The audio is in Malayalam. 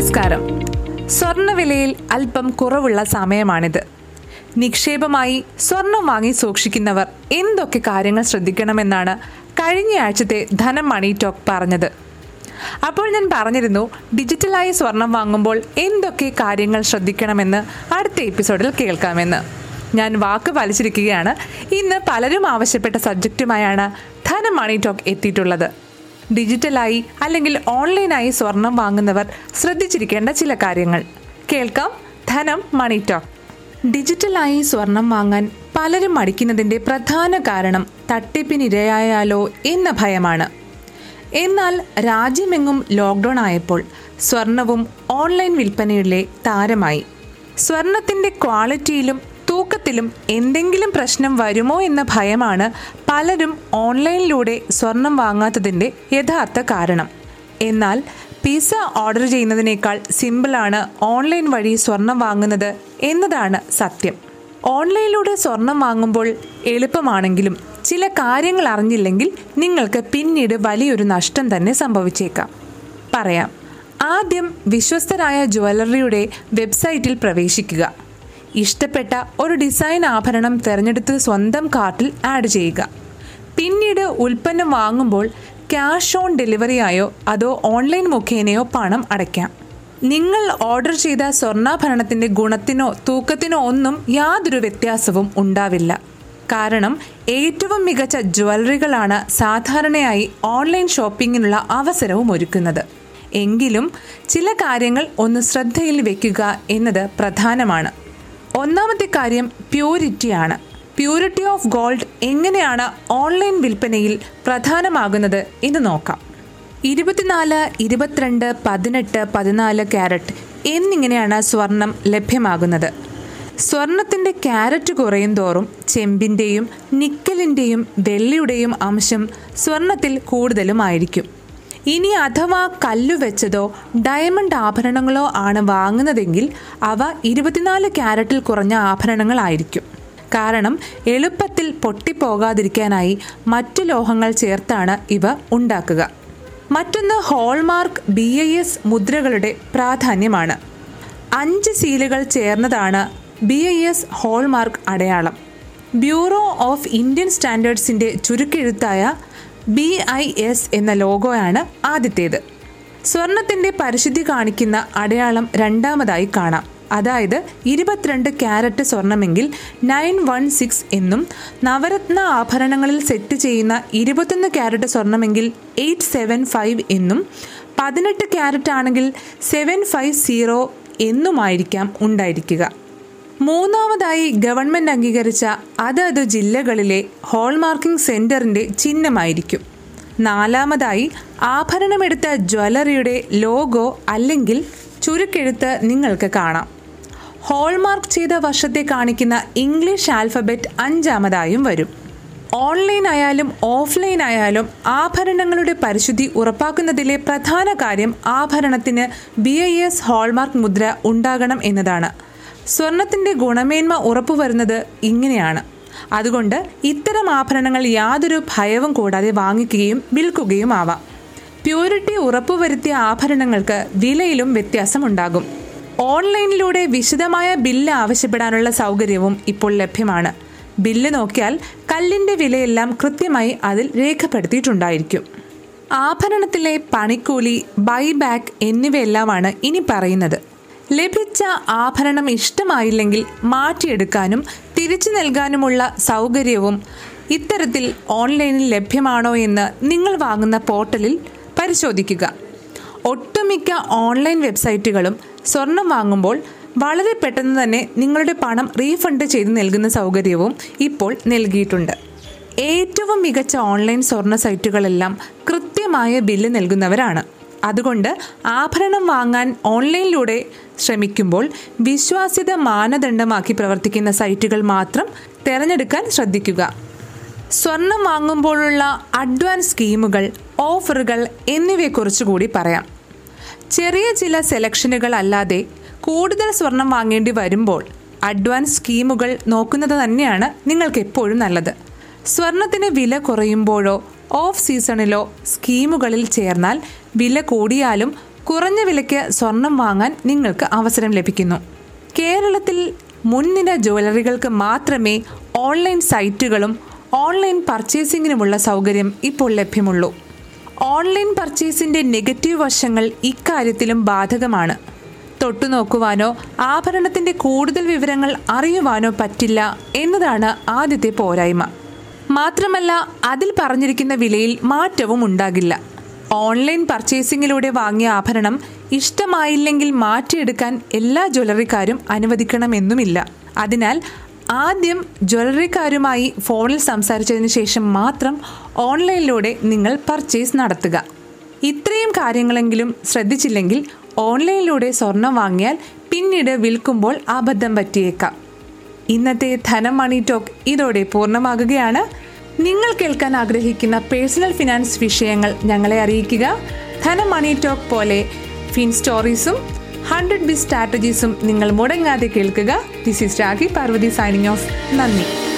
നമസ്കാരം. സ്വർണവിലയിൽ അല്പം കുറവുള്ള സമയമാണിത്. നിക്ഷേപമായി സ്വർണം വാങ്ങി സൂക്ഷിക്കുന്നവർ എന്തൊക്കെ കാര്യങ്ങൾ ശ്രദ്ധിക്കണമെന്നാണ് കഴിഞ്ഞയാഴ്ചത്തെ ധനം മണി ടോക്ക് പറഞ്ഞത്. അപ്പോൾ ഞാൻ പറഞ്ഞിരുന്നു ഡിജിറ്റലായി സ്വർണം വാങ്ങുമ്പോൾ എന്തൊക്കെ കാര്യങ്ങൾ ശ്രദ്ധിക്കണമെന്ന് അടുത്ത എപ്പിസോഡിൽ കേൾക്കാമെന്ന്. ഞാൻ വാക്ക് പാലിച്ചിരിക്കുകയാണ് ഇന്ന് പലരും ആവശ്യപ്പെട്ട സബ്ജക്റ്റുമായാണ് ധനം മണി ടോക്ക് എത്തിയിട്ടുള്ളത്. ഡിജിറ്റലായി അല്ലെങ്കിൽ ഓൺലൈനായി സ്വർണം വാങ്ങുന്നവർ ശ്രദ്ധിച്ചിരിക്കേണ്ട ചില കാര്യങ്ങൾ. കേൾക്കാം ധനം മണി ടോക്ക്. ഡിജിറ്റലായി സ്വർണം വാങ്ങാൻ പലരും മടിക്കുന്നതിന്റെ പ്രധാന കാരണം തട്ടിപ്പിനിരയായാലോ എന്ന ഭയമാണ്. എന്നാൽ രാജ്യമെങ്ങും ലോക്ക്ഡൗൺ ആയപ്പോൾ സ്വർണവും ഓൺലൈൻ വിൽപ്പനയിലെ താരമായി. സ്വർണത്തിന്റെ ക്വാളിറ്റിയിലും തൂക്കത്തിലും എന്തെങ്കിലും പ്രശ്നം വരുമോ എന്ന ഭയമാണ് പലരും ഓൺലൈനിലൂടെ സ്വർണം വാങ്ങാത്തതിന്റെ യഥാർത്ഥ കാരണം. എന്നാൽ പിസ ഓർഡർ ചെയ്യുന്നതിനേക്കാൾ സിമ്പിളാണ് ഓൺലൈൻ വഴി സ്വർണം വാങ്ങുന്നത് എന്നതാണ് സത്യം. ഓൺലൈനിലൂടെ സ്വർണം വാങ്ങുമ്പോൾ എളുപ്പമാണെങ്കിലും ചില കാര്യങ്ങൾ അറിഞ്ഞില്ലെങ്കിൽ നിങ്ങൾക്ക് പിന്നീട് വലിയൊരു നഷ്ടം തന്നെ സംഭവിച്ചേക്കാം. പറയാം. ആദ്യം വിശ്വസ്തരായ ജ്വല്ലറിയുടെ വെബ്സൈറ്റിൽ പ്രവേശിക്കുക. ഇഷ്ടപ്പെട്ട ഒരു ഡിസൈൻ ആഭരണം തിരഞ്ഞെടുത്ത് സ്വന്തം കാർട്ടിൽ ആഡ് ചെയ്യുക. പിന്നീട് ഉൽപ്പന്നം വാങ്ങുമ്പോൾ ക്യാഷ് ഓൺ ഡെലിവറിയായോ അതോ ഓൺലൈൻ മുഖേനയോ പണം അടയ്ക്കാം. നിങ്ങൾ ഓർഡർ ചെയ്ത സ്വർണാഭരണത്തിന്റെ ഗുണത്തിനോ തൂക്കത്തിനോ ഒന്നും യാതൊരു വ്യത്യാസവും ഉണ്ടാവില്ല. കാരണം ഏറ്റവും മികച്ച ജ്വല്ലറികളാണ് സാധാരണയായി ഓൺലൈൻ ഷോപ്പിങ്ങിനുള്ള അവസരവും ഒരുക്കുന്നത്. എങ്കിലും ചില കാര്യങ്ങൾ ഒന്ന് ശ്രദ്ധയിൽ വയ്ക്കുക എന്നത് പ്രധാനമാണ്. ഒന്നാമത്തെ കാര്യം പ്യൂരിറ്റിയാണ് പ്യൂരിറ്റി ഓഫ് ഗോൾഡ് എങ്ങനെയാണ് ഓൺലൈൻ വിൽപ്പനയിൽ പ്രധാനമാകുന്നത് എന്ന് നോക്കാം. ഇരുപത്തിനാല് ഇരുപത്തിരണ്ട് പതിനെട്ട് പതിനാല് ക്യാരറ്റ് എന്നിങ്ങനെയാണ് സ്വർണം ലഭ്യമാകുന്നത്. സ്വർണത്തിന്റെ ക്യാരറ്റ് കുറയും തോറും ചെമ്പിന്റെയും നിക്കലിന്റെയും വെള്ളിയുടെയും അംശം സ്വർണത്തിൽ കൂടുതലുമായിരിക്കും ഇനി അഥവാ കല്ലു വെച്ചതോ ഡയമണ്ട് ആഭരണങ്ങളോ ആണ് വാങ്ങുന്നതെങ്കിൽ അവ ഇരുപത്തിനാല് ക്യാരറ്റിൽ കുറഞ്ഞ ആഭരണങ്ങളായിരിക്കും. കാരണം എളുപ്പത്തിൽ പൊട്ടിപ്പോകാതിരിക്കാനായി മറ്റു ലോഹങ്ങൾ ചേർത്താണ് ഇവ ഉണ്ടാക്കുക. മറ്റൊന്ന് ഹോൾമാർക്ക് ബി ഐ എസ് മുദ്രകളുടെ പ്രാധാന്യമാണ്. അഞ്ച് സീലുകൾ ചേർന്നതാണ് ബി ഐ എസ് ഹോൾമാർക്ക് അടയാളം. ബ്യൂറോ ഓഫ് ഇന്ത്യൻ സ്റ്റാൻഡേർഡ്സിന്റെ ചുരുക്കെഴുത്തായ ബി ഐ എസ് എന്ന ലോഗോയാണ് ആദ്യത്തേത്. സ്വർണത്തിന്റെ പരിശുദ്ധി കാണിക്കുന്ന അടയാളം രണ്ടാമതായി കാണാം. അതായത് ഇരുപത്തിരണ്ട് ക്യാരറ്റ് സ്വർണമെങ്കിൽ നയൻ വൺ സിക്സ് എന്നും നവരത്ന ആഭരണങ്ങളിൽ സെറ്റ് ചെയ്യുന്ന ഇരുപത്തൊന്ന് ക്യാരറ്റ് സ്വർണമെങ്കിൽ എയ്റ്റ് സെവൻ ഫൈവ് എന്നും പതിനെട്ട് ക്യാരറ്റ് ആണെങ്കിൽ സെവൻ ഫൈവ് സീറോ എന്നുമായിരിക്കാം ഉണ്ടായിരിക്കുക. മൂന്നാമതായി ഗവൺമെന്റ് അംഗീകരിച്ച അതത് ജില്ലകളിലെ ഹോൾമാർക്കിംഗ് സെന്ററിന്റെ ചിഹ്നമായിരിക്കും. നാലാമതായി ആഭരണമെടുത്ത ജ്വല്ലറിയുടെ ലോഗോ അല്ലെങ്കിൽ ചുരുക്കെഴുത്ത് നിങ്ങൾക്ക് കാണാം. ഹോൾമാർക്ക് ചെയ്ത വർഷത്തെ കാണിക്കുന്ന ഇംഗ്ലീഷ് ആൽഫബറ്റ് അഞ്ചാമതായും വരും. ഓൺലൈൻ ആയാലും ഓഫ്ലൈൻ ആയാലും ആഭരണങ്ങളുടെ പരിശുദ്ധി ഉറപ്പാക്കുന്നതിലെ പ്രധാന കാര്യം ആഭരണത്തിന് ബി ഐ എസ് ഹോൾമാർക്ക് മുദ്ര ഉണ്ടാകണം എന്നതാണ്. സ്വർണത്തിന്റെ ഗുണമേന്മ ഉറപ്പുവരുന്നത് ഇങ്ങനെയാണ്. അതുകൊണ്ട് ഇത്തരം ആഭരണങ്ങൾ യാതൊരു ഭയവും കൂടാതെ വാങ്ങിക്കുകയും വിൽക്കുകയും ആവാം പ്യൂരിറ്റി ഉറപ്പുവരുത്തിയ ആഭരണങ്ങൾക്ക് വിലയിലും വ്യത്യാസമുണ്ടാകും. ഓൺലൈനിലൂടെ വിശദമായ ബില്ല് ആവശ്യപ്പെടാനുള്ള സൗകര്യവും ഇപ്പോൾ ലഭ്യമാണ്. ബില്ല് നോക്കിയാൽ കല്ലിന്റെ വിലയെല്ലാം കൃത്യമായി അതിൽ രേഖപ്പെടുത്തിയിട്ടുണ്ടായിരിക്കും. ആഭരണത്തിലെ പണിക്കൂലി ബൈബാക്ക് എന്നിവയെല്ലാമാണ് ഇനി പറയുന്നത്. ലഭിച്ച ആഭരണം ഇഷ്ടമായില്ലെങ്കിൽ മാറ്റിയെടുക്കാനും തിരിച്ചു നൽകാനുമുള്ള സൗകര്യവും ഇത്തരത്തിൽ ഓൺലൈനിൽ ലഭ്യമാണോ എന്ന് നിങ്ങൾ വാങ്ങുന്ന പോർട്ടലിൽ പരിശോധിക്കുക. ഒട്ടുമിക്ക ഓൺലൈൻ വെബ്സൈറ്റുകളും സ്വർണം വാങ്ങുമ്പോൾ വളരെ പെട്ടെന്ന് തന്നെ നിങ്ങളുടെ പണം റീഫണ്ട് ചെയ്ത് നൽകുന്ന സൗകര്യവും ഇപ്പോൾ നൽകിയിട്ടുണ്ട്. ഏറ്റവും മികച്ച ഓൺലൈൻ സ്വർണ സൈറ്റുകളെല്ലാം കൃത്യമായ ബില്ല് നൽകുന്നവരാണ്. അതുകൊണ്ട് ആഭരണം വാങ്ങാൻ ഓൺലൈനിലൂടെ ശ്രമിക്കുമ്പോൾ വിശ്വാസ്യത മാനദണ്ഡമാക്കി പ്രവർത്തിക്കുന്ന സൈറ്റുകൾ മാത്രം തിരഞ്ഞെടുക്കാൻ ശ്രദ്ധിക്കുക. സ്വർണം വാങ്ങുമ്പോഴുള്ള അഡ്വാൻസ് സ്കീമുകൾ ഓഫറുകൾ എന്നിവയെക്കുറിച്ച് കൂടി പറയാം. ചെറിയ ചില സെലക്ഷനുകൾ അല്ലാതെ കൂടുതൽ സ്വർണം വാങ്ങേണ്ടി വരുമ്പോൾ അഡ്വാൻസ് സ്കീമുകൾ നോക്കുന്നത് തന്നെയാണ് നിങ്ങൾക്ക് എപ്പോഴും നല്ലത്. സ്വർണത്തിന് വില കുറയുമ്പോഴോ ഓഫ് സീസണിലോ സ്കീമുകളിൽ ചേർന്നാൽ വില കൂടിയാലും കുറഞ്ഞ വിലയ്ക്ക് സ്വർണം വാങ്ങാൻ നിങ്ങൾക്ക് അവസരം ലഭിക്കുന്നു. കേരളത്തിൽ മുൻനിര ജ്വല്ലറികൾക്ക് മാത്രമേ ഓൺലൈൻ സൈറ്റുകളും ഓൺലൈൻ പർച്ചേസിങ്ങിനുമുള്ള സൗകര്യം ഇപ്പോൾ ലഭ്യമുള്ളൂ. ഓൺലൈൻ പർച്ചേസിന്റെ നെഗറ്റീവ് വശങ്ങൾ ഇക്കാര്യത്തിലും ബാധകമാണ്. തൊട്ടുനോക്കുവാനോ ആഭരണത്തിന്റെ കൂടുതൽ വിവരങ്ങൾ അറിയുവാനോ പറ്റില്ല എന്നതാണ് ആദ്യത്തെ പോരായ്മ. മാത്രമല്ല അതിൽ പറഞ്ഞിരിക്കുന്ന വിലയിൽ മാറ്റവും ഉണ്ടാകില്ല. ഓൺലൈൻ പർച്ചേസിംഗിലൂടെ വാങ്ങിയ ആഭരണം ഇഷ്ടമായില്ലെങ്കിൽ മാറ്റിയെടുക്കാൻ എല്ലാ ജ്വല്ലറിക്കാരും അനുവദിക്കണമെന്നുമില്ല. അതിനാൽ ആദ്യം ജ്വല്ലറിക്കാരുമായി ഫോണിൽ സംസാരിച്ചതിന് ശേഷം മാത്രം ഓൺലൈനിലൂടെ നിങ്ങൾ പർച്ചേസ് നടത്തുക. ഇത്രയും കാര്യങ്ങളെങ്കിലും ശ്രദ്ധിച്ചില്ലെങ്കിൽ ഓൺലൈനിലൂടെ സ്വർണം വാങ്ങിയാൽ പിന്നീട് വിൽക്കുമ്പോൾ അബദ്ധം പറ്റിയേക്കാം. ഇന്നത്തെ ധനം മണി ടോക്ക് ഇതോടെ പൂർണമാകുകയാണ്. നിങ്ങൾ കേൾക്കാൻ ആഗ്രഹിക്കുന്ന പേഴ്സണൽ ഫിനാൻസ് വിഷയങ്ങൾ ഞങ്ങളെ അറിയിക്കുക. ധന മണി ടോക്ക് പോലെ ഫിൻ സ്റ്റോറീസും ഹൺഡ്രഡ് ബി സ്ട്രാറ്റജീസും നിങ്ങൾ മുടങ്ങാതെ കേൾക്കുക. This is Rakhi Parvathi signing off നന്ദി.